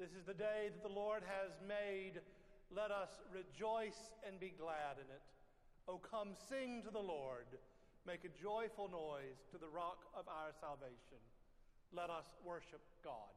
This is the day that the Lord has made. Let us rejoice and be glad in it. O come, sing to the Lord. Make a joyful noise to the rock of our salvation. Let us worship God.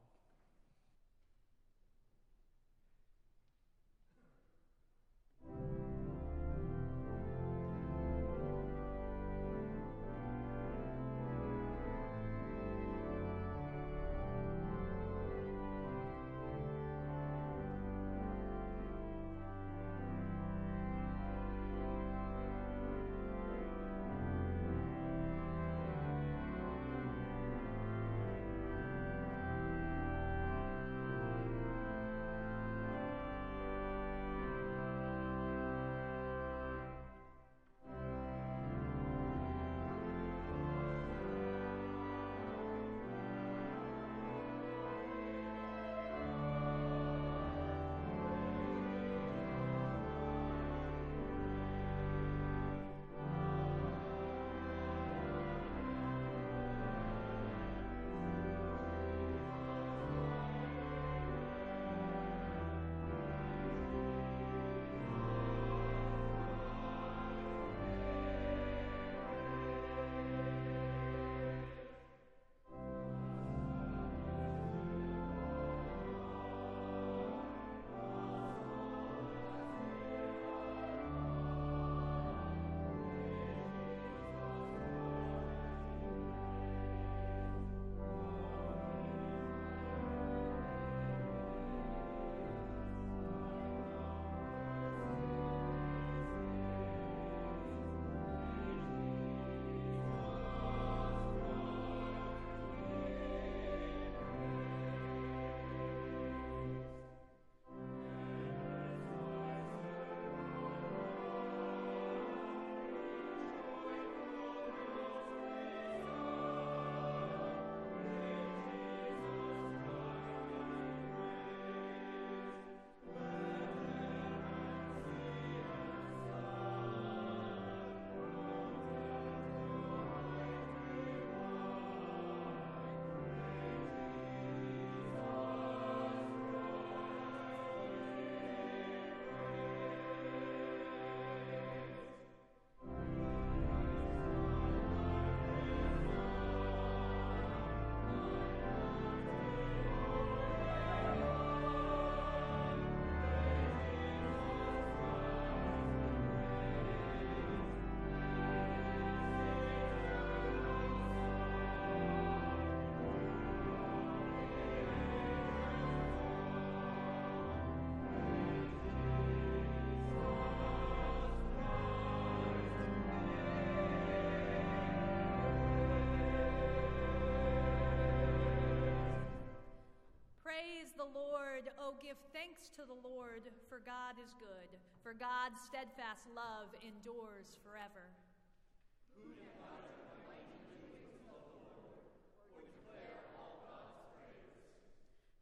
Lord. Oh, give thanks to the Lord, for God is good, for God's steadfast love endures forever.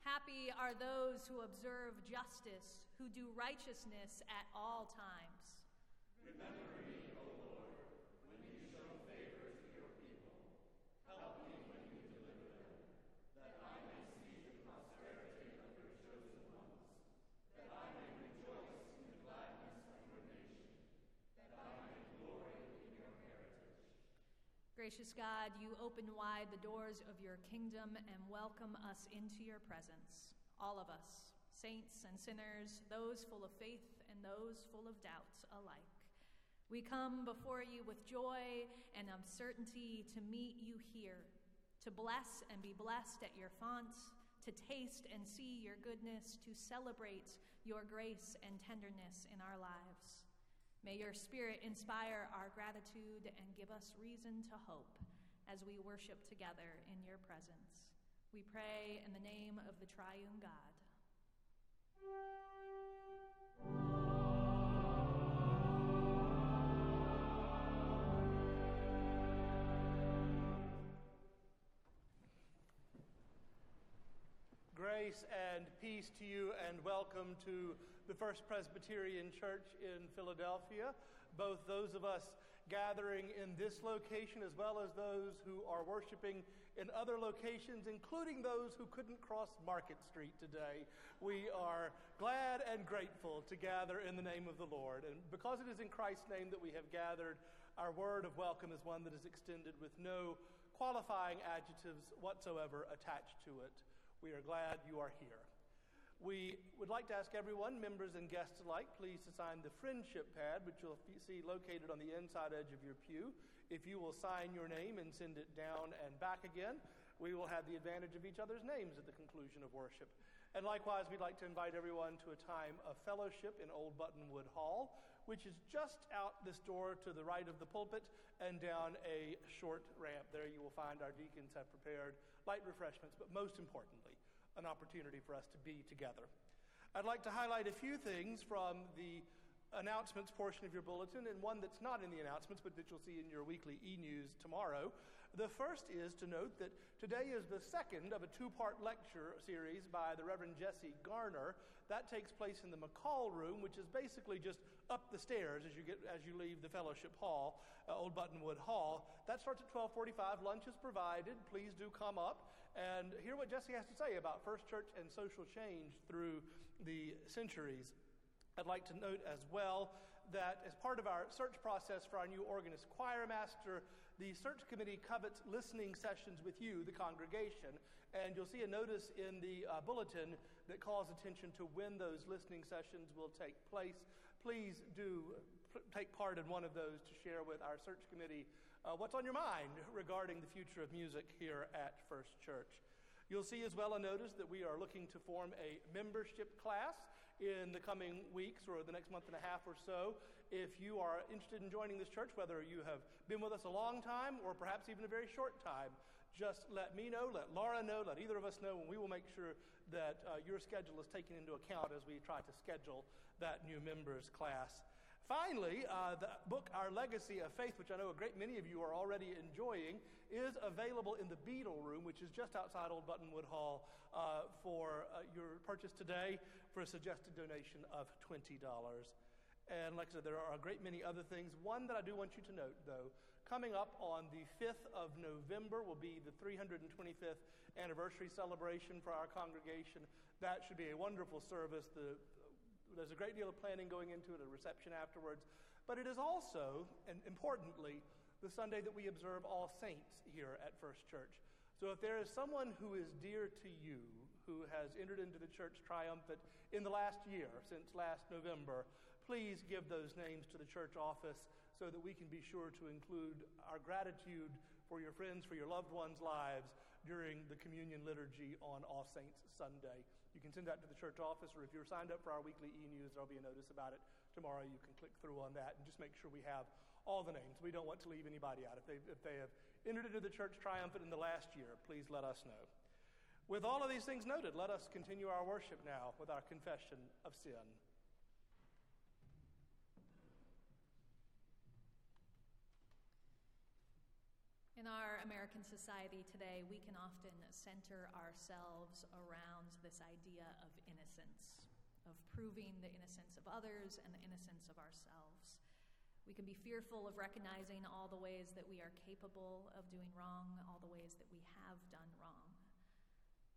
Happy are those who observe justice, who do righteousness at all times. Remember me, O Lord, when you show favor to your people. Help me when you deliver them, that I may see the prosperity of your chosen ones, that I may rejoice in the gladness of your nation, that I may glory in your heritage. Gracious God, you open wide the doors of your kingdom and welcome us into your presence, all of us, saints and sinners, those full of faith and those full of doubt alike. We come before you with joy and uncertainty to meet you here, to bless and be blessed at your font, to taste and see your goodness, to celebrate your grace and tenderness in our lives. May your spirit inspire our gratitude and give us reason to hope as we worship together in your presence. We pray in the name of the triune God. Grace and peace to you, and welcome to the First Presbyterian Church in Philadelphia. Both those of us gathering in this location, as well as those who are worshiping in other locations, including those who couldn't cross Market Street today. We are glad and grateful to gather in the name of the Lord. And because it is in Christ's name that we have gathered, our word of welcome is one that is extended with no qualifying adjectives whatsoever attached to it. We are glad you are here. We would like to ask everyone, members and guests alike, please to sign the friendship pad, which you'll see located on the inside edge of your pew. If you will sign your name and send it down and back again, we will have the advantage of each other's names at the conclusion of worship. And likewise, we'd like to invite everyone to a time of fellowship in Old Buttonwood Hall, which is just out this door to the right of the pulpit and down a short ramp. There you will find our deacons have prepared light refreshments, but most importantly, an opportunity for us to be together. I'd like to highlight a few things from the announcements portion of your bulletin and one that's not in the announcements but that you'll see in your weekly e-news tomorrow. The first is to note that today is the second of a two-part lecture series by the Reverend Jesse Garner. That takes place in the McCall room, which is basically just up the stairs as you get as you leave the fellowship hall, uh, Old Buttonwood Hall. That starts at 12:45. Lunch is provided. Please do come up and hear what Jesse has to say about First Church and social change through the centuries. I'd like to note as well that as part of our search process for our new organist choir master, the search committee covets listening sessions with you, the congregation, and you'll see a notice in the uh, bulletin that calls attention to when those listening sessions will take place. Please do p- take part in one of those to share with our search committee uh, what's on your mind regarding the future of music here at First Church. You'll see as well a notice that we are looking to form a membership class in the coming weeks or the next month and a half or so. If you are interested in joining this church, whether you have been with us a long time or perhaps even a very short time, just let me know, let Laura know, let either of us know, and we will make sure that uh, your schedule is taken into account as we try to schedule that new members class. Finally, uh, the book Our Legacy of Faith, which I know a great many of you are already enjoying, is available in the Beadle Room, which is just outside Old Buttonwood Hall, uh, for uh, your purchase today for a suggested donation of $20. And like I said, there are a great many other things. One that I do want you to note, though, coming up on the 5th of November will be the 325th anniversary celebration for our congregation. That should be a wonderful service. The there's a great deal of planning going into it, a reception afterwards. But it is also, and importantly, the Sunday that we observe All Saints here at First Church. So if there is someone who is dear to you, who has entered into the church triumphant in the last year, since last November, please give those names to the church office so that we can be sure to include our gratitude for your friends, for your loved ones' lives during the communion liturgy on All Saints Sunday. You can send that to the church office, or if you're signed up for our weekly e news, there'll be a notice about it tomorrow. You can click through on that and just make sure we have all the names. We don't want to leave anybody out. If they, if they have entered into the church triumphant in the last year, please let us know. With all of these things noted, let us continue our worship now with our confession of sin. In our American society today, we can often center ourselves around this idea of innocence, of proving the innocence of others and the innocence of ourselves. We can be fearful of recognizing all the ways that we are capable of doing wrong, all the ways that we have done wrong.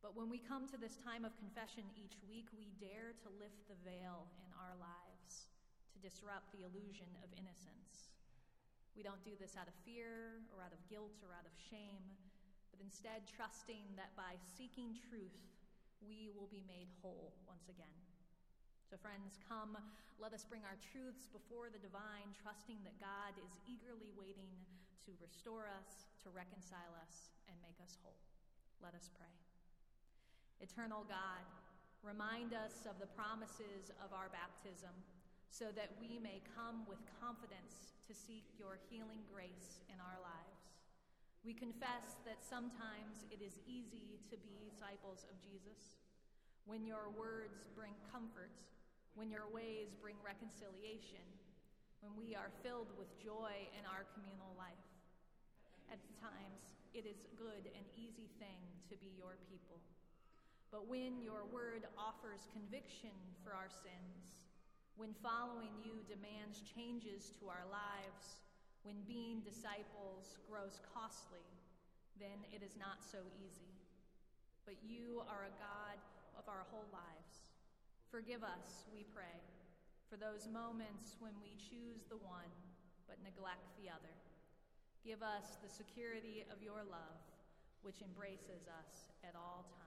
But when we come to this time of confession each week, we dare to lift the veil in our lives to disrupt the illusion of innocence we don't do this out of fear or out of guilt or out of shame, but instead trusting that by seeking truth, we will be made whole once again. So, friends, come, let us bring our truths before the divine, trusting that God is eagerly waiting to restore us, to reconcile us, and make us whole. Let us pray. Eternal God, remind us of the promises of our baptism so that we may come with confidence to seek your healing grace in our lives. We confess that sometimes it is easy to be disciples of Jesus when your words bring comfort, when your ways bring reconciliation, when we are filled with joy in our communal life. At times, it is a good and easy thing to be your people. But when your word offers conviction for our sins, when following you demands changes to our lives, when being disciples grows costly, then it is not so easy. But you are a God of our whole lives. Forgive us, we pray, for those moments when we choose the one but neglect the other. Give us the security of your love, which embraces us at all times.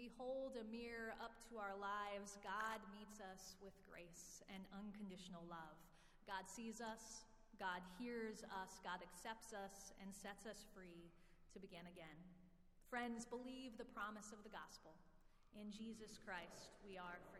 We hold a mirror up to our lives, God meets us with grace and unconditional love. God sees us, God hears us, God accepts us, and sets us free to begin again. Friends, believe the promise of the gospel. In Jesus Christ, we are forgiven.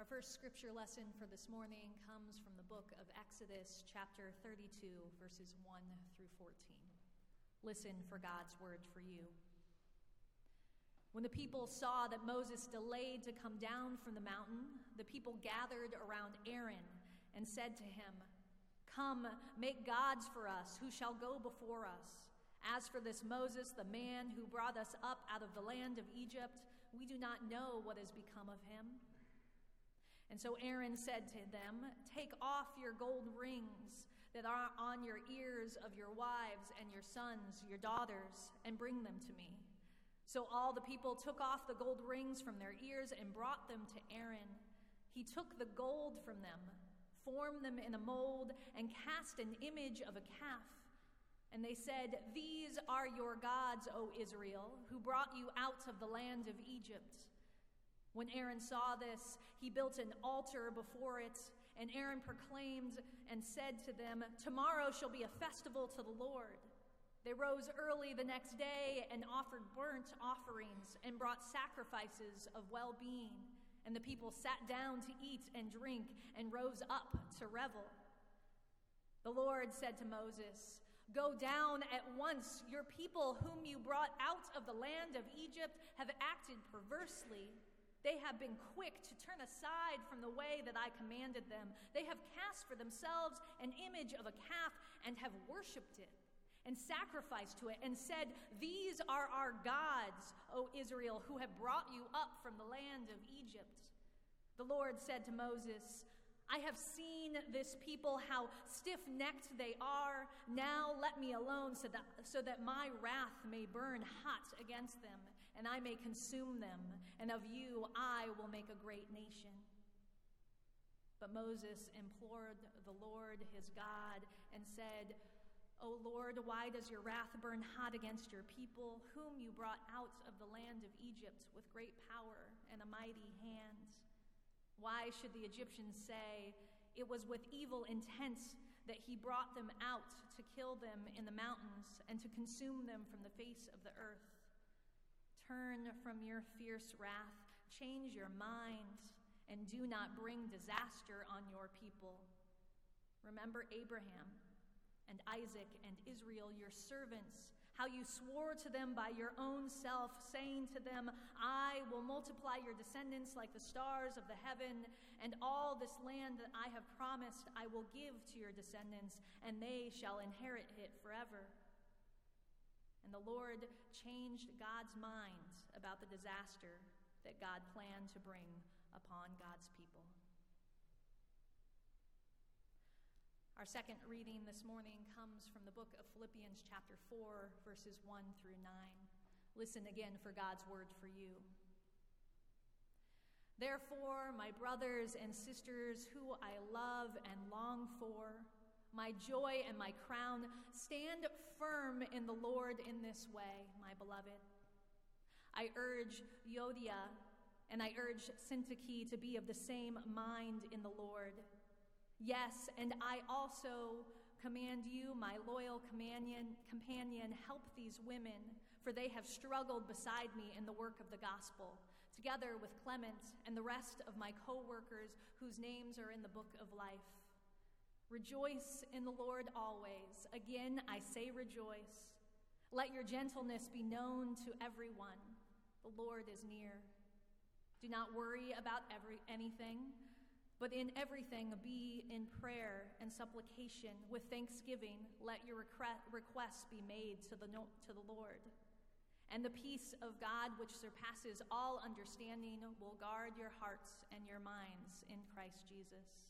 Our first scripture lesson for this morning comes from the book of Exodus, chapter 32, verses 1 through 14. Listen for God's word for you. When the people saw that Moses delayed to come down from the mountain, the people gathered around Aaron and said to him, Come, make gods for us who shall go before us. As for this Moses, the man who brought us up out of the land of Egypt, we do not know what has become of him. And so Aaron said to them, Take off your gold rings that are on your ears of your wives and your sons, your daughters, and bring them to me. So all the people took off the gold rings from their ears and brought them to Aaron. He took the gold from them, formed them in a mold and cast an image of a calf. And they said, These are your gods, O Israel, who brought you out of the land of Egypt. When Aaron saw this, he built an altar before it, and Aaron proclaimed and said to them, Tomorrow shall be a festival to the Lord. They rose early the next day and offered burnt offerings and brought sacrifices of well being. And the people sat down to eat and drink and rose up to revel. The Lord said to Moses, Go down at once. Your people, whom you brought out of the land of Egypt, have acted perversely. They have been quick to turn aside from the way that I commanded them. They have cast for themselves an image of a calf and have worshipped it and sacrificed to it and said, These are our gods, O Israel, who have brought you up from the land of Egypt. The Lord said to Moses, I have seen this people, how stiff necked they are. Now let me alone so that, so that my wrath may burn hot against them, and I may consume them, and of you I will make a great nation. But Moses implored the Lord his God and said, O Lord, why does your wrath burn hot against your people, whom you brought out of the land of Egypt with great power and a mighty hand? Why should the Egyptians say, It was with evil intent that he brought them out to kill them in the mountains and to consume them from the face of the earth? Turn from your fierce wrath, change your mind, and do not bring disaster on your people. Remember Abraham and Isaac and Israel, your servants, how you swore to them by your own self, saying to them, I will multiply your descendants like the stars of the heaven, and all this land that I have promised I will give to your descendants, and they shall inherit it forever. And the Lord changed God's mind about the disaster that God planned to bring upon God's people. Our second reading this morning comes from the book of Philippians, chapter 4, verses 1 through 9. Listen again for God's word for you. Therefore, my brothers and sisters who I love and long for, my joy and my crown, stand firm in the Lord in this way, my beloved. I urge Euodia and I urge Syntyche to be of the same mind in the Lord. Yes, and I also command you, my loyal companion, companion, help these women, for they have struggled beside me in the work of the gospel, together with Clement and the rest of my co workers whose names are in the book of life. Rejoice in the Lord always. Again, I say rejoice. Let your gentleness be known to everyone. The Lord is near. Do not worry about every, anything but in everything, be in prayer and supplication. With thanksgiving, let your requests be made to the, to the Lord. And the peace of God, which surpasses all understanding, will guard your hearts and your minds in Christ Jesus.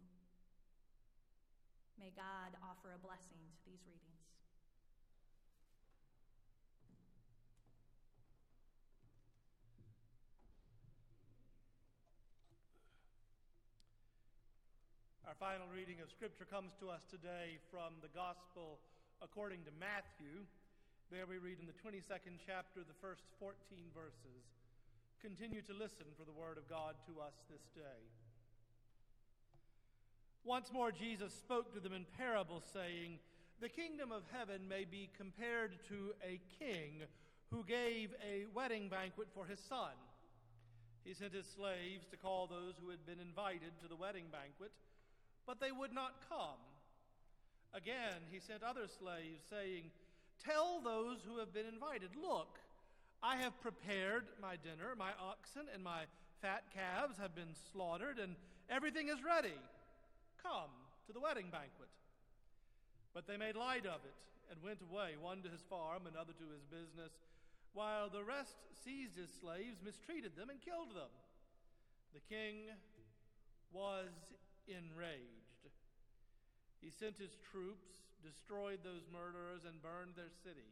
May God offer a blessing to these readings. Our final reading of Scripture comes to us today from the Gospel according to Matthew. There we read in the 22nd chapter, the first 14 verses. Continue to listen for the word of God to us this day. Once more, Jesus spoke to them in parables, saying, The kingdom of heaven may be compared to a king who gave a wedding banquet for his son. He sent his slaves to call those who had been invited to the wedding banquet but they would not come. Again, he sent other slaves, saying, Tell those who have been invited, Look, I have prepared my dinner, my oxen and my fat calves have been slaughtered, and everything is ready. Come to the wedding banquet. But they made light of it and went away, one to his farm, another to his business, while the rest seized his slaves, mistreated them, and killed them. The king was enraged. He sent his troops, destroyed those murderers, and burned their city.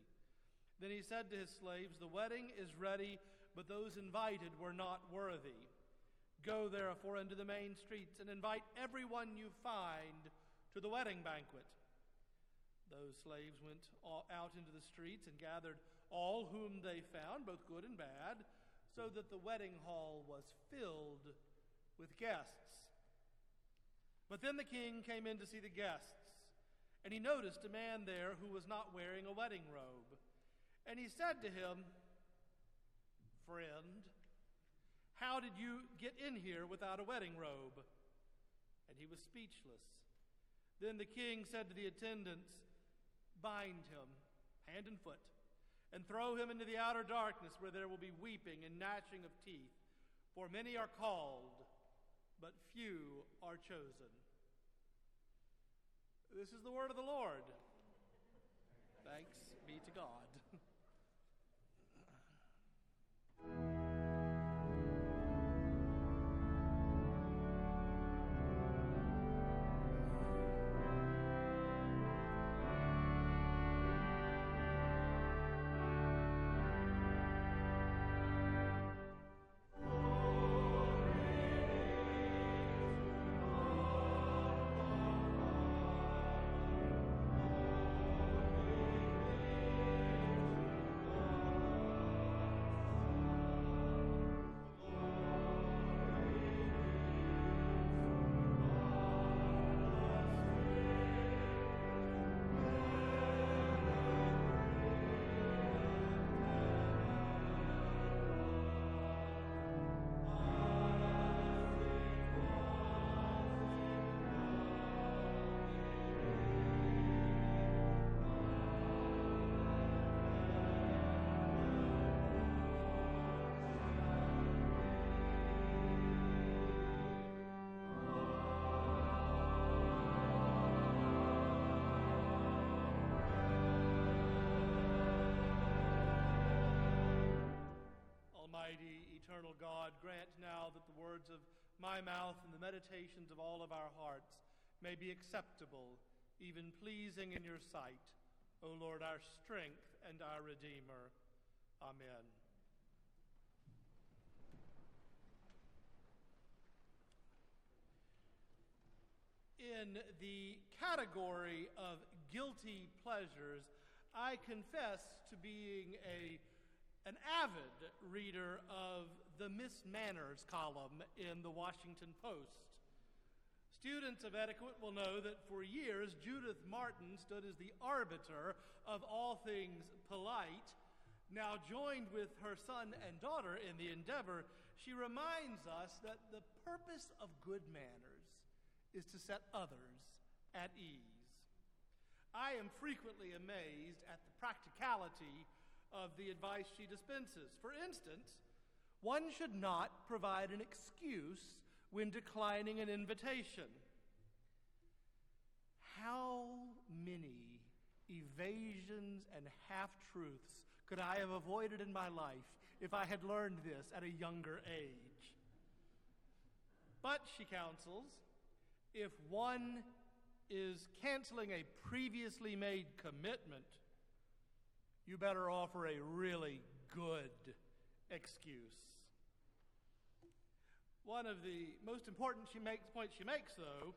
Then he said to his slaves, The wedding is ready, but those invited were not worthy. Go therefore into the main streets and invite everyone you find to the wedding banquet. Those slaves went out into the streets and gathered all whom they found, both good and bad, so that the wedding hall was filled with guests. But then the king came in to see the guests, and he noticed a man there who was not wearing a wedding robe. And he said to him, Friend, how did you get in here without a wedding robe? And he was speechless. Then the king said to the attendants, bind him hand and foot, and throw him into the outer darkness where there will be weeping and gnashing of teeth. For many are called, but few are chosen. This is the word of the Lord. Thanks be to God. my mouth and the meditations of all of our hearts may be acceptable, even pleasing in your sight, O Lord, our strength and our Redeemer. Amen. In the category of guilty pleasures, I confess to being a an avid reader of the Miss Manners column in the Washington Post. Students of etiquette will know that for years Judith Martin stood as the arbiter of all things polite. Now, joined with her son and daughter in the endeavor, she reminds us that the purpose of good manners is to set others at ease. I am frequently amazed at the practicality of the advice she dispenses. For instance, one should not provide an excuse when declining an invitation. How many evasions and half truths could I have avoided in my life if I had learned this at a younger age? But, she counsels, if one is canceling a previously made commitment, you better offer a really good excuse. One of the most important she makes, points she makes, though,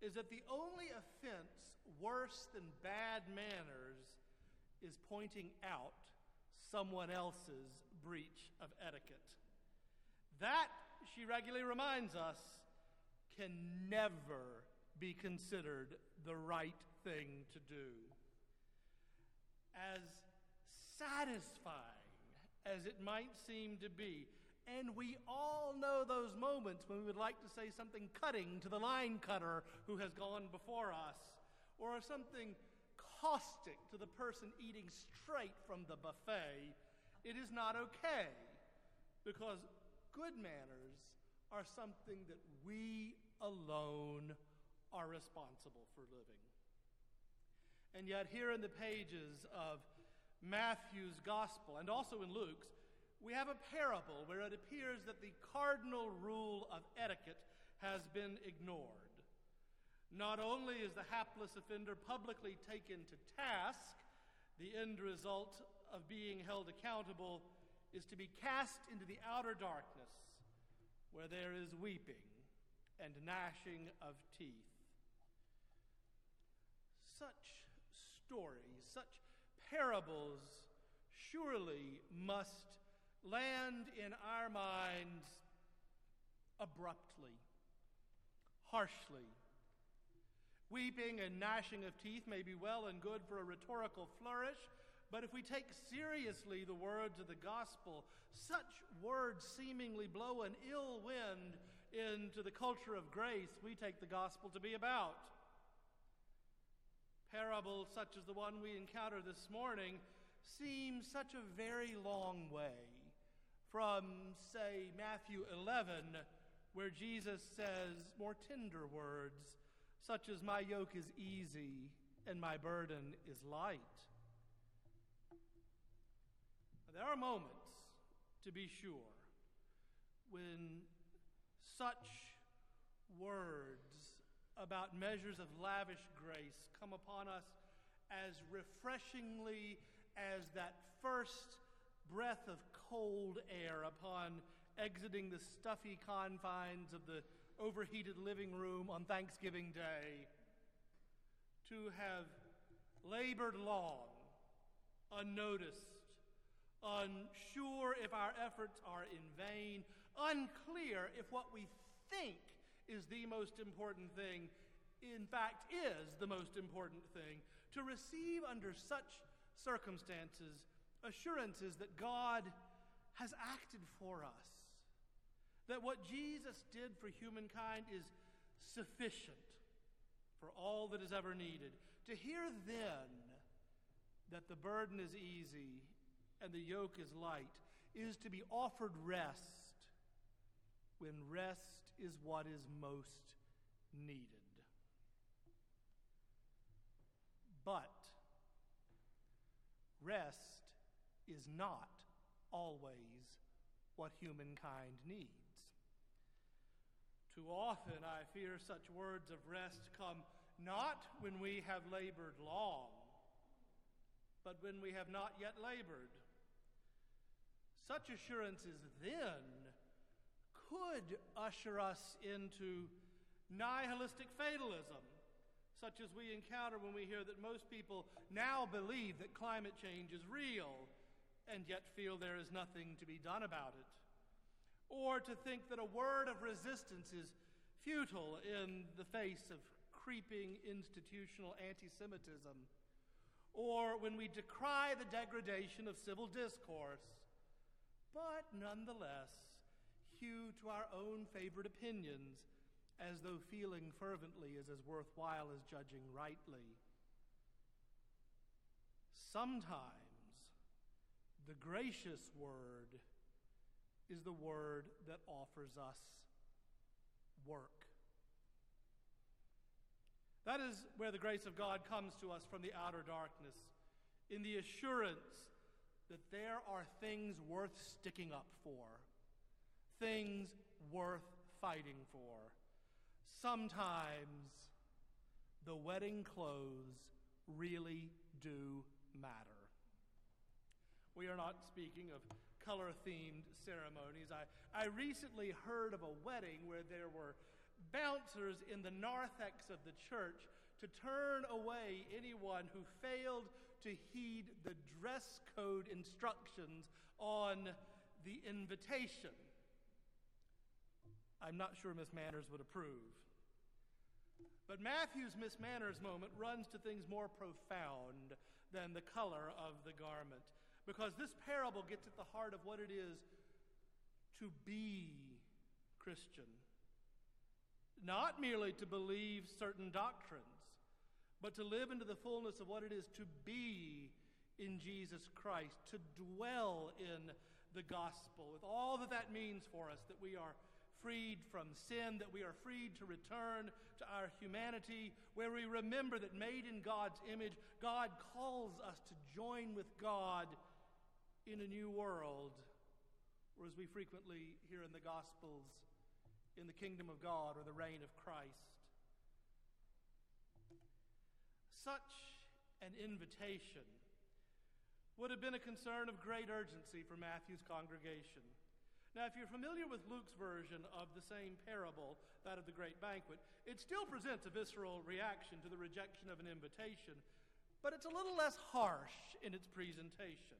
is that the only offense worse than bad manners is pointing out someone else's breach of etiquette. That, she regularly reminds us, can never be considered the right thing to do. As satisfying as it might seem to be. And we all know those moments when we would like to say something cutting to the line cutter who has gone before us, or something caustic to the person eating straight from the buffet. It is not okay because good manners are something that we alone are responsible for living. And yet, here in the pages of Matthew's Gospel and also in Luke's, we have a parable where it appears that the cardinal rule of etiquette has been ignored. Not only is the hapless offender publicly taken to task, the end result of being held accountable is to be cast into the outer darkness where there is weeping and gnashing of teeth. Such stories, such parables surely must land in our minds abruptly, harshly Weeping and gnashing of teeth may be well and good for a rhetorical flourish, but if we take seriously the words of the gospel, such words seemingly blow an ill wind into the culture of grace we take the gospel to be about. Parables such as the one we encounter this morning seem such a very long way from, say, Matthew 11, where Jesus says more tender words such as my yoke is easy and my burden is light. There are moments, to be sure, when such words about measures of lavish grace come upon us as refreshingly as that first breath of cold air upon exiting the stuffy confines of the overheated living room on Thanksgiving Day, to have labored long, unnoticed, unsure if our efforts are in vain, unclear if what we think is the most important thing, in fact, is the most important thing, to receive under such circumstances assurances that God has acted for us that what Jesus did for humankind is sufficient for all that is ever needed. To hear then that the burden is easy and the yoke is light is to be offered rest when rest is what is most needed. But rest is not always what humankind needs. Too often, I fear such words of rest come not when we have labored long, but when we have not yet labored. Such assurances then could usher us into nihilistic fatalism, such as we encounter when we hear that most people now believe that climate change is real and yet feel there is nothing to be done about it. Or to think that a word of resistance is futile in the face of creeping institutional anti Semitism, or when we decry the degradation of civil discourse, but nonetheless hew to our own favorite opinions as though feeling fervently is as worthwhile as judging rightly. Sometimes the gracious word is the word that offers us work. That is where the grace of God comes to us from the outer darkness, in the assurance that there are things worth sticking up for, things worth fighting for. Sometimes the wedding clothes really do matter. We are not speaking of color themed ceremonies. I, I recently heard of a wedding where there were bouncers in the narthex of the church to turn away anyone who failed to heed the dress code instructions on the invitation. I'm not sure Miss Manners would approve. But Matthew's Miss Manners moment runs to things more profound than the color of the garment. Because this parable gets at the heart of what it is to be Christian. Not merely to believe certain doctrines, but to live into the fullness of what it is to be in Jesus Christ, to dwell in the gospel, with all that that means for us, that we are freed from sin, that we are freed to return to our humanity, where we remember that made in God's image, God calls us to join with God in a new world. Or as we frequently hear in the Gospels, in the kingdom of God or the reign of Christ. Such an invitation would have been a concern of great urgency for Matthew's congregation. Now, if you're familiar with Luke's version of the same parable, that of the great banquet, it still presents a visceral reaction to the rejection of an invitation, but it's a little less harsh in its presentation.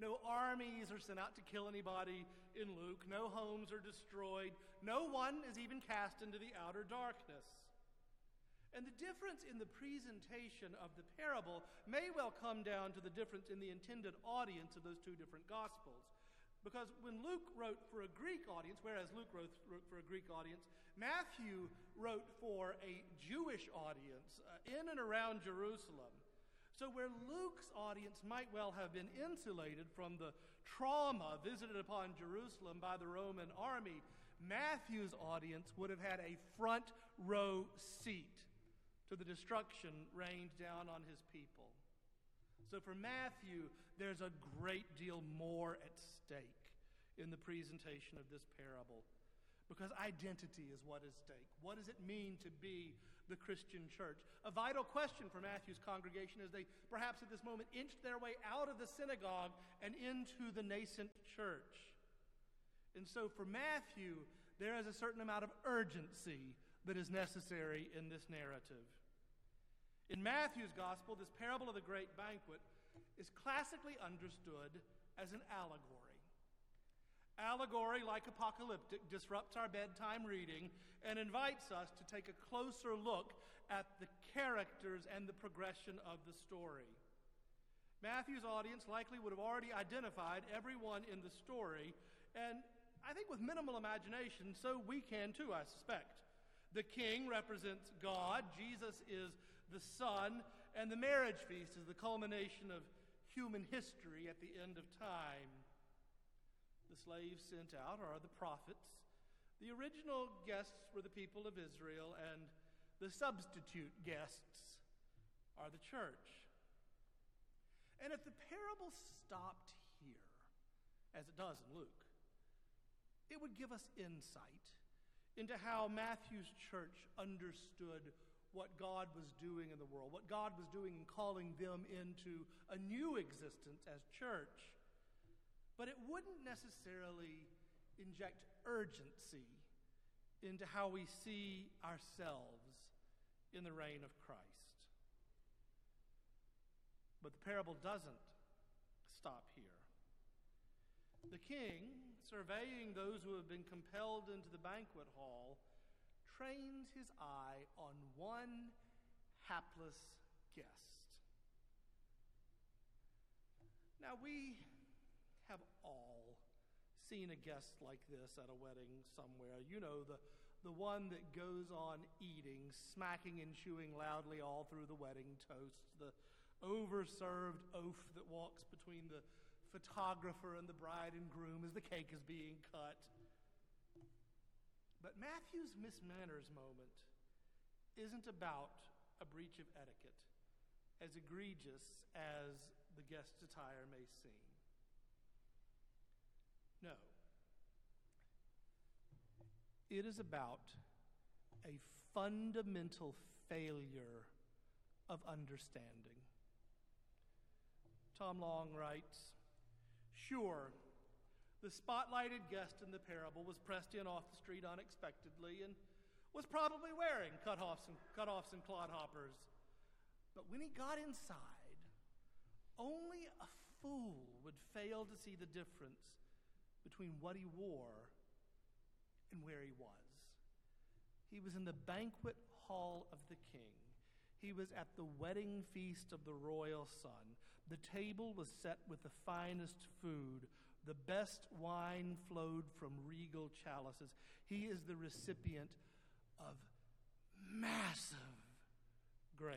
No armies are sent out to kill anybody in Luke, no homes are destroyed, no one is even cast into the outer darkness. And the difference in the presentation of the parable may well come down to the difference in the intended audience of those two different Gospels. Because when Luke wrote for a Greek audience, whereas Luke wrote, wrote for a Greek audience, Matthew wrote for a Jewish audience uh, in and around Jerusalem. So, where Luke's audience might well have been insulated from the trauma visited upon Jerusalem by the Roman army, Matthew's audience would have had a front row seat to the destruction rained down on his people. So for Matthew, there's a great deal more at stake in the presentation of this parable. Because identity is what is at stake. What does it mean to be the Christian church? A vital question for Matthew's congregation as they perhaps at this moment inched their way out of the synagogue and into the nascent church. And so for Matthew, there is a certain amount of urgency that is necessary in this narrative. In Matthew's gospel, this parable of the great banquet is classically understood as an allegory. Allegory, like apocalyptic, disrupts our bedtime reading and invites us to take a closer look at the characters and the progression of the story. Matthew's audience likely would have already identified everyone in the story, and I think with minimal imagination, so we can too, I suspect. The king represents God, Jesus is the Son, and the marriage feast is the culmination of human history at the end of time. The slaves sent out are the prophets. The original guests were the people of Israel, and the substitute guests are the church. And if the parable stopped here, as it does in Luke, it would give us insight into how Matthew's church understood what God was doing in the world, what God was doing in calling them into a new existence as church. But it wouldn't necessarily inject urgency into how we see ourselves in the reign of Christ. But the parable doesn't stop here. The king, surveying those who have been compelled into the banquet hall, trains his eye on one hapless guest. Now, we have all seen a guest like this at a wedding somewhere. You know, the, the one that goes on eating, smacking and chewing loudly all through the wedding toast, the overserved oaf that walks between the photographer and the bride and groom as the cake is being cut. But Matthew's Miss Manners moment isn't about a breach of etiquette, as egregious as the guest's attire may seem. No. It is about a fundamental failure of understanding. Tom Long writes Sure, the spotlighted guest in the parable was pressed in off the street unexpectedly and was probably wearing cutoffs and, cutoffs and clodhoppers. But when he got inside, only a fool would fail to see the difference between what he wore and where he was. He was in the banquet hall of the king. He was at the wedding feast of the royal son. The table was set with the finest food the best wine flowed from regal chalices. He is the recipient of massive grace.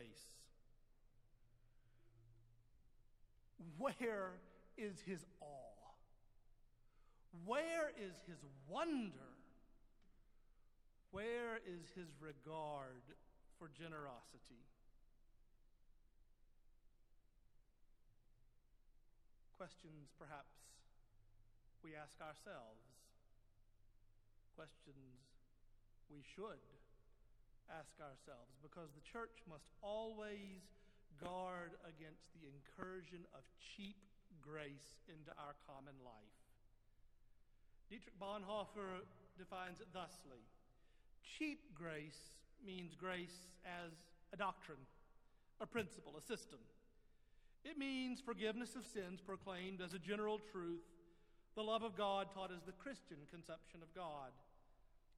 Where is his awe? Where is his wonder Where is his regard for generosity? Questions perhaps we ask ourselves. Questions we should ask ourselves because the church must always guard against the incursion of cheap grace into our common life. Dietrich Bonhoeffer defines it thusly Cheap grace means grace as a doctrine, a principle, a system. It means forgiveness of sins proclaimed as a general truth, the love of God taught as the Christian conception of God.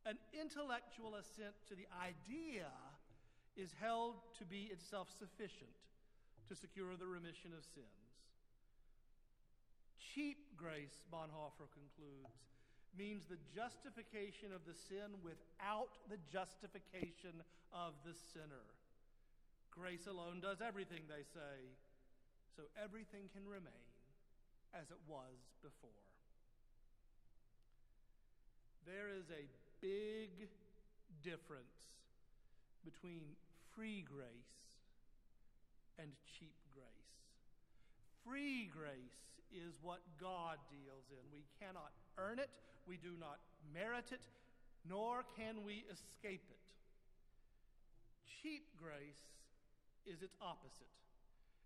An intellectual assent to the idea is held to be itself sufficient to secure the remission of sins. Cheap grace, Bonhoeffer concludes, means the justification of the sin without the justification of the sinner. Grace alone does everything, they say, so everything can remain as it was before. There is a big difference between free grace and cheap grace. Free grace is what God deals in. We cannot earn it, we do not merit it, nor can we escape it. Cheap grace is its opposite.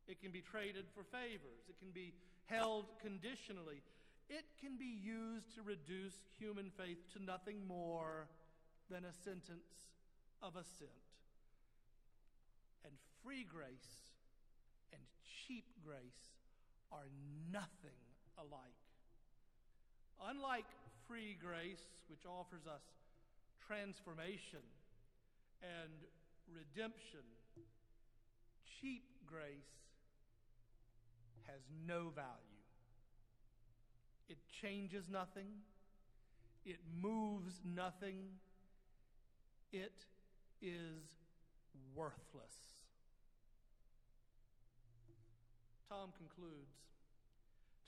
It can be traded for favors. It can be held conditionally. It can be used to reduce human faith to nothing more than a sentence of assent. And free grace and cheap grace are nothing alike. Unlike free grace, which offers us transformation and redemption, cheap grace has no value. It changes nothing, it moves nothing, it is worthless. Tom concludes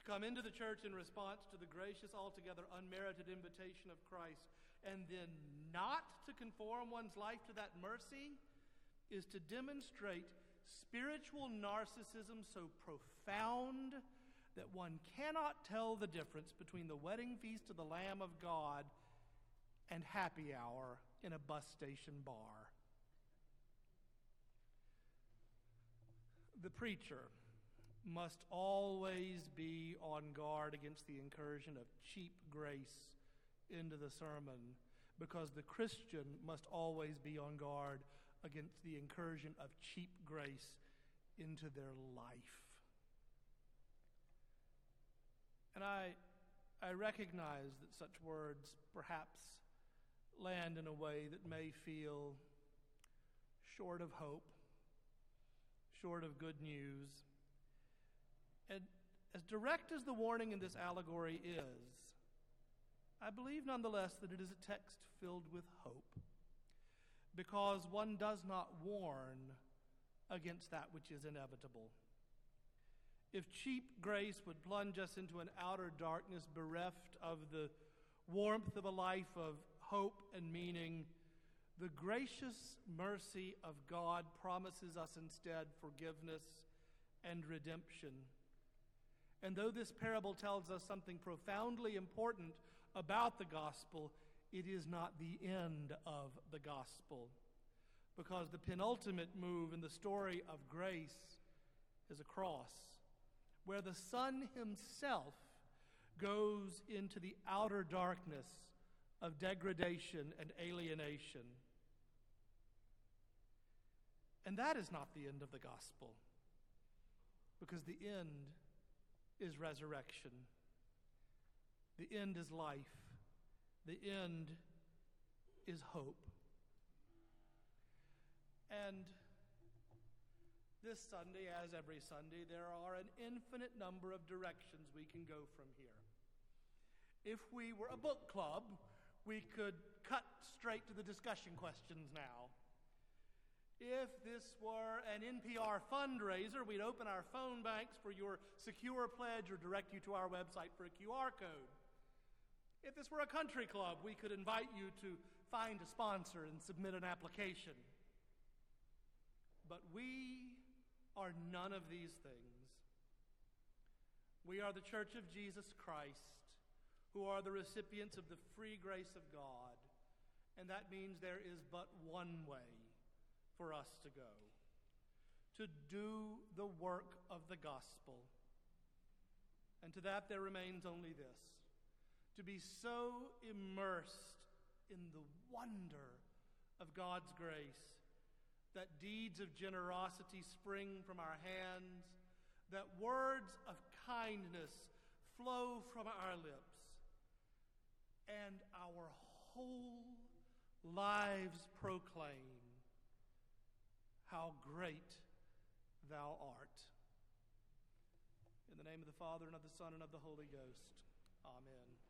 To come into the church in response to the gracious, altogether unmerited invitation of Christ, and then not to conform one's life to that mercy, is to demonstrate spiritual narcissism so profound that one cannot tell the difference between the wedding feast of the Lamb of God and happy hour in a bus station bar. The preacher must always be on guard against the incursion of cheap grace into the sermon because the Christian must always be on guard against the incursion of cheap grace into their life. And I, I recognize that such words perhaps land in a way that may feel short of hope, short of good news. And as direct as the warning in this allegory is, I believe nonetheless that it is a text filled with hope because one does not warn against that which is inevitable. If cheap grace would plunge us into an outer darkness bereft of the warmth of a life of hope and meaning, the gracious mercy of God promises us instead forgiveness and redemption. And though this parable tells us something profoundly important about the gospel, it is not the end of the gospel. Because the penultimate move in the story of grace is a cross, where the Son himself goes into the outer darkness of degradation and alienation. And that is not the end of the gospel, because the end is resurrection. The end is life. The end is hope. And this Sunday, as every Sunday, there are an infinite number of directions we can go from here. If we were a book club, we could cut straight to the discussion questions now. If this were an NPR fundraiser, we'd open our phone banks for your secure pledge or direct you to our website for a QR code. If this were a country club, we could invite you to find a sponsor and submit an application. But we are none of these things. We are the Church of Jesus Christ, who are the recipients of the free grace of God, and that means there is but one way for us to go to do the work of the gospel. And to that there remains only this to be so immersed in the wonder of God's grace that deeds of generosity spring from our hands, that words of kindness flow from our lips, and our whole lives proclaim how great thou art. In the name of the Father, and of the Son, and of the Holy Ghost. Amen.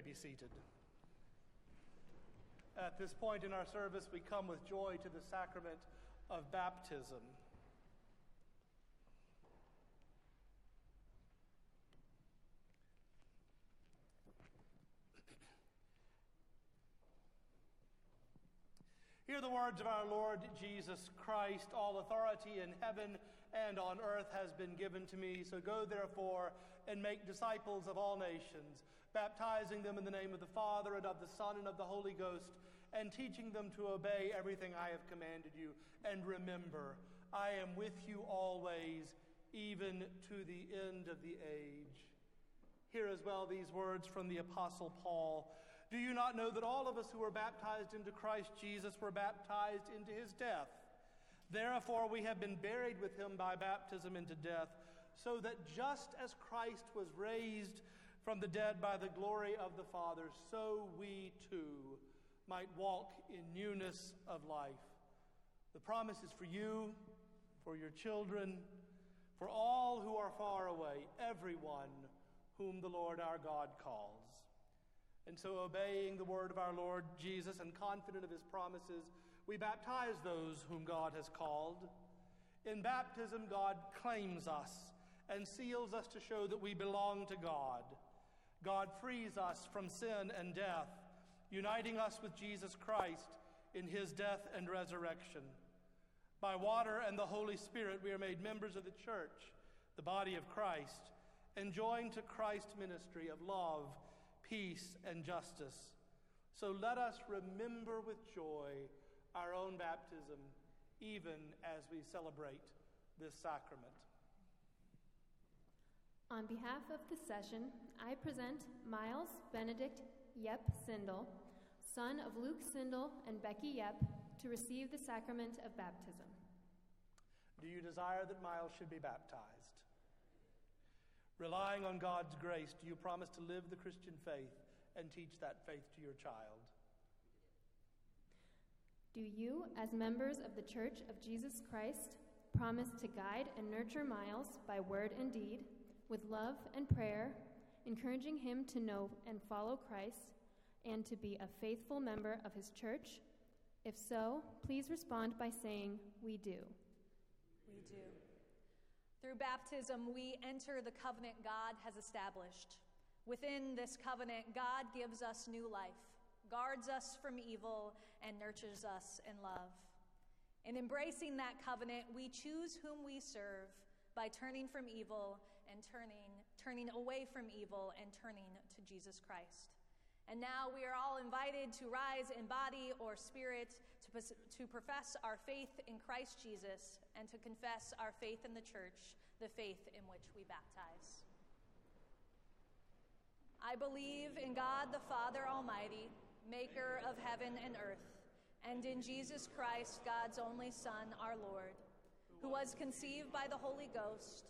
May be seated. At this point in our service, we come with joy to the sacrament of baptism. Hear the words of our Lord Jesus Christ. All authority in heaven and on earth has been given to me. So go therefore and make disciples of all nations, baptizing them in the name of the Father and of the Son and of the Holy Ghost, and teaching them to obey everything I have commanded you. And remember, I am with you always, even to the end of the age. Hear as well these words from the Apostle Paul. Do you not know that all of us who were baptized into Christ Jesus were baptized into his death? Therefore, we have been buried with him by baptism into death, so that just as Christ was raised from the dead by the glory of the Father, so we too might walk in newness of life. The promise is for you, for your children, for all who are far away, everyone whom the Lord our God calls. And so, obeying the word of our Lord Jesus and confident of his promises, we baptize those whom God has called. In baptism, God claims us and seals us to show that we belong to God. God frees us from sin and death, uniting us with Jesus Christ in his death and resurrection. By water and the Holy Spirit, we are made members of the church, the body of Christ, and joined to Christ's ministry of love peace, and justice. So let us remember with joy our own baptism, even as we celebrate this sacrament. On behalf of the session, I present Miles Benedict Yep Sindel, son of Luke Sindel and Becky Yep, to receive the sacrament of baptism. Do you desire that Miles should be baptized? Relying on God's grace, do you promise to live the Christian faith and teach that faith to your child? Do you, as members of the Church of Jesus Christ, promise to guide and nurture Miles by word and deed, with love and prayer, encouraging him to know and follow Christ, and to be a faithful member of his church? If so, please respond by saying, We do. We do. Through baptism, we enter the covenant God has established. Within this covenant, God gives us new life, guards us from evil, and nurtures us in love. In embracing that covenant, we choose whom we serve by turning from evil and turning, turning away from evil and turning to Jesus Christ. And now we are all invited to rise in body or spirit to, to profess our faith in Christ Jesus and to confess our faith in the church, the faith in which we baptize. I believe in God the Father Almighty, maker of heaven and earth, and in Jesus Christ, God's only Son, our Lord, who was conceived by the Holy Ghost,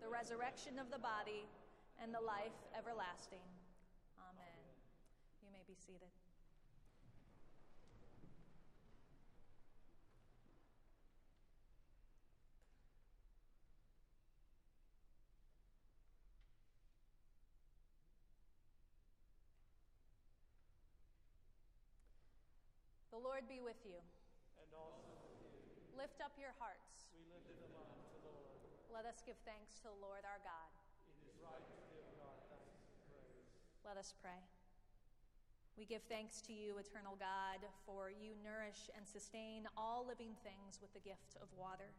the resurrection of the body, and the life everlasting. Amen. You may be seated. The Lord be with you. And also with you. Lift up your hearts. We lift them up to the Lord. Let us give thanks to the Lord our God. It is right to give God thanks and praise. Let us pray. We give thanks to you, eternal God, for you nourish and sustain all living things with the gift of water.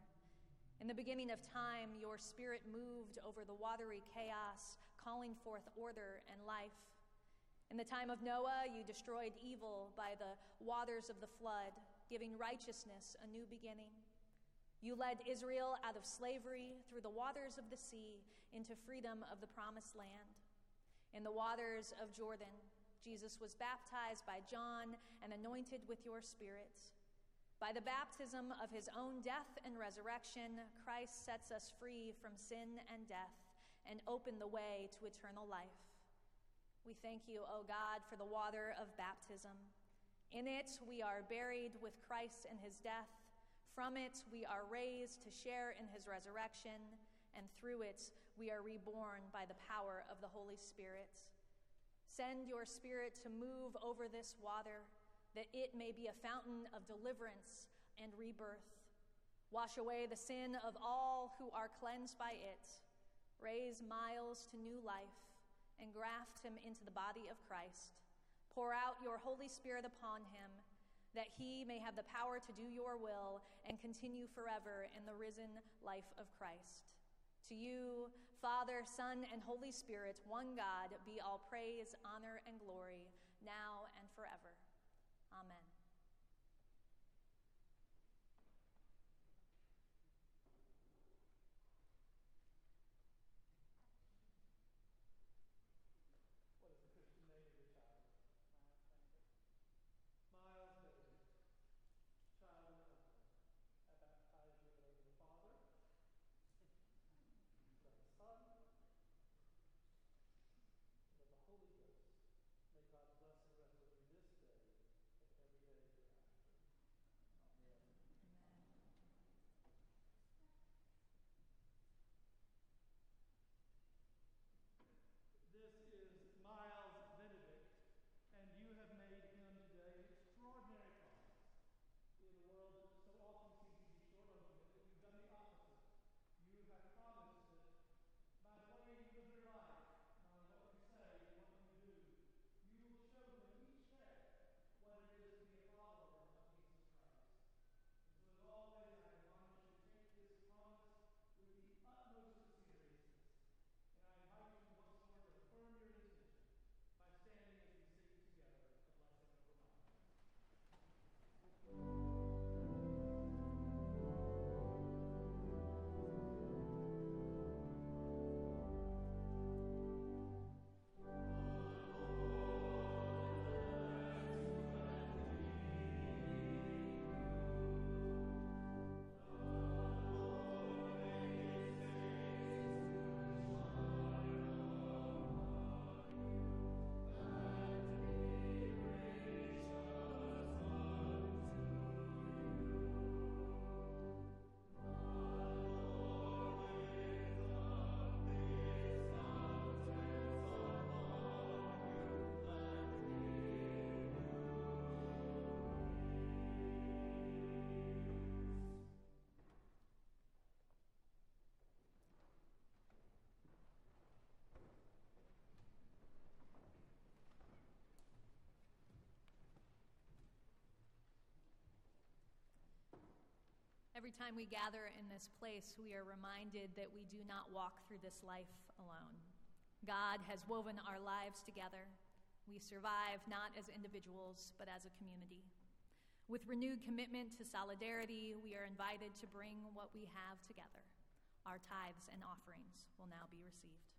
In the beginning of time, your spirit moved over the watery chaos, calling forth order and life. In the time of Noah, you destroyed evil by the waters of the flood, giving righteousness a new beginning. You led Israel out of slavery through the waters of the sea into freedom of the promised land. In the waters of Jordan, Jesus was baptized by John and anointed with your Spirit. By the baptism of his own death and resurrection, Christ sets us free from sin and death and opened the way to eternal life. We thank you, O God, for the water of baptism. In it, we are buried with Christ in his death. From it, we are raised to share in his resurrection. And through it, we are reborn by the power of the Holy Spirit. Send your Spirit to move over this water, that it may be a fountain of deliverance and rebirth. Wash away the sin of all who are cleansed by it. Raise Miles to new life and graft him into the body of Christ. Pour out your Holy Spirit upon him, that he may have the power to do your will and continue forever in the risen life of Christ. To you, Father, Son, and Holy Spirit, one God, be all praise, honor, and glory, now and forever. Amen. Every time we gather in this place, we are reminded that we do not walk through this life alone. God has woven our lives together. We survive not as individuals, but as a community. With renewed commitment to solidarity, we are invited to bring what we have together. Our tithes and offerings will now be received.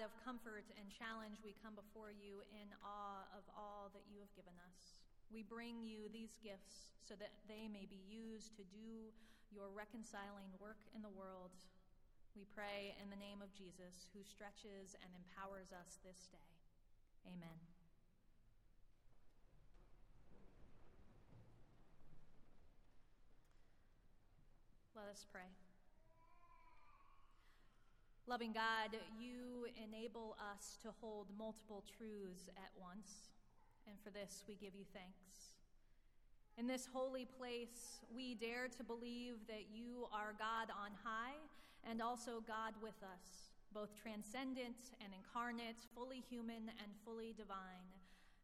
God of comfort and challenge, we come before you in awe of all that you have given us. We bring you these gifts so that they may be used to do your reconciling work in the world. We pray in the name of Jesus, who stretches and empowers us this day. Amen. Let us pray. Loving God, you enable us to hold multiple truths at once, and for this we give you thanks. In this holy place, we dare to believe that you are God on high and also God with us, both transcendent and incarnate, fully human and fully divine.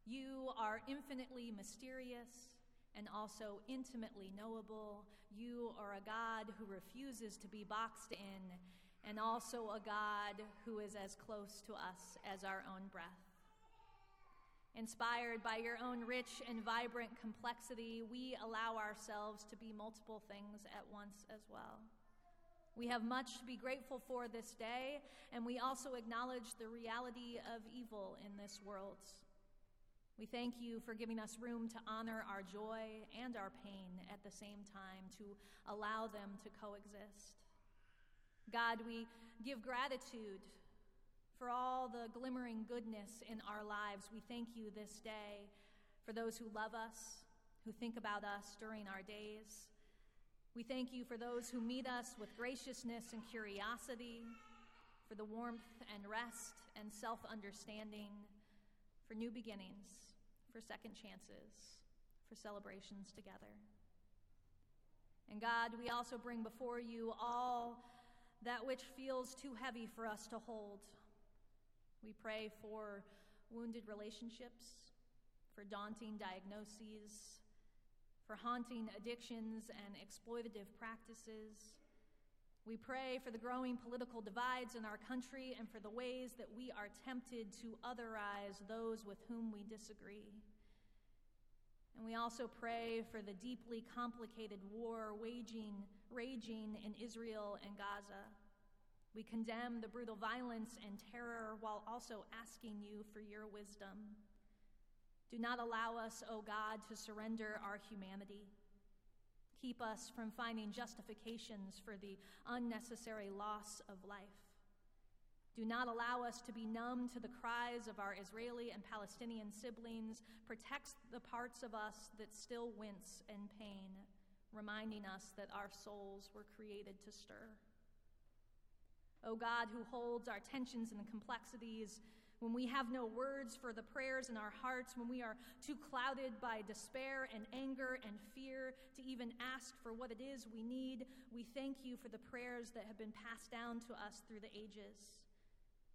You are infinitely mysterious and also intimately knowable. You are a God who refuses to be boxed in, and also a God who is as close to us as our own breath. Inspired by your own rich and vibrant complexity, we allow ourselves to be multiple things at once as well. We have much to be grateful for this day, and we also acknowledge the reality of evil in this world. We thank you for giving us room to honor our joy and our pain at the same time, to allow them to coexist. God, we give gratitude for all the glimmering goodness in our lives. We thank you this day for those who love us, who think about us during our days. We thank you for those who meet us with graciousness and curiosity, for the warmth and rest and self understanding, for new beginnings for second chances, for celebrations together. And God, we also bring before you all that which feels too heavy for us to hold. We pray for wounded relationships, for daunting diagnoses, for haunting addictions and exploitative practices. We pray for the growing political divides in our country and for the ways that we are tempted to otherize those with whom we disagree. And we also pray for the deeply complicated war waging, raging in Israel and Gaza. We condemn the brutal violence and terror while also asking you for your wisdom. Do not allow us, O oh God, to surrender our humanity. Keep us from finding justifications for the unnecessary loss of life. Do not allow us to be numb to the cries of our Israeli and Palestinian siblings. Protect the parts of us that still wince in pain, reminding us that our souls were created to stir. O oh God, who holds our tensions and complexities, when we have no words for the prayers in our hearts, when we are too clouded by despair and anger and fear to even ask for what it is we need, we thank you for the prayers that have been passed down to us through the ages.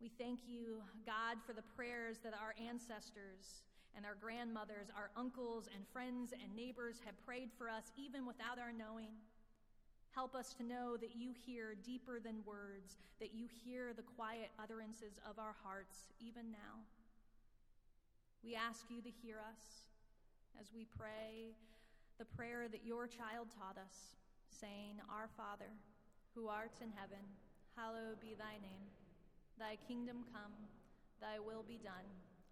We thank you, God, for the prayers that our ancestors and our grandmothers, our uncles and friends and neighbors have prayed for us even without our knowing. Help us to know that you hear deeper than words, that you hear the quiet utterances of our hearts even now. We ask you to hear us as we pray the prayer that your child taught us, saying, Our Father, who art in heaven, hallowed be thy name. Thy kingdom come, thy will be done,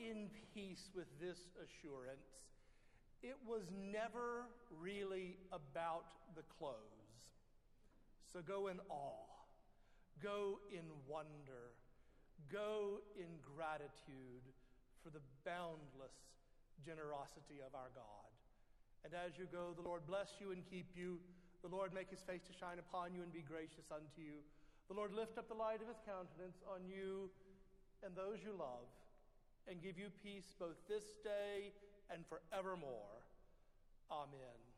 In peace with this assurance it was never really about the clothes. So go in awe, go in wonder, go in gratitude for the boundless generosity of our God. And as you go, the Lord bless you and keep you. The Lord make his face to shine upon you and be gracious unto you. The Lord lift up the light of his countenance on you and those you love, and give you peace both this day and forevermore. Amen.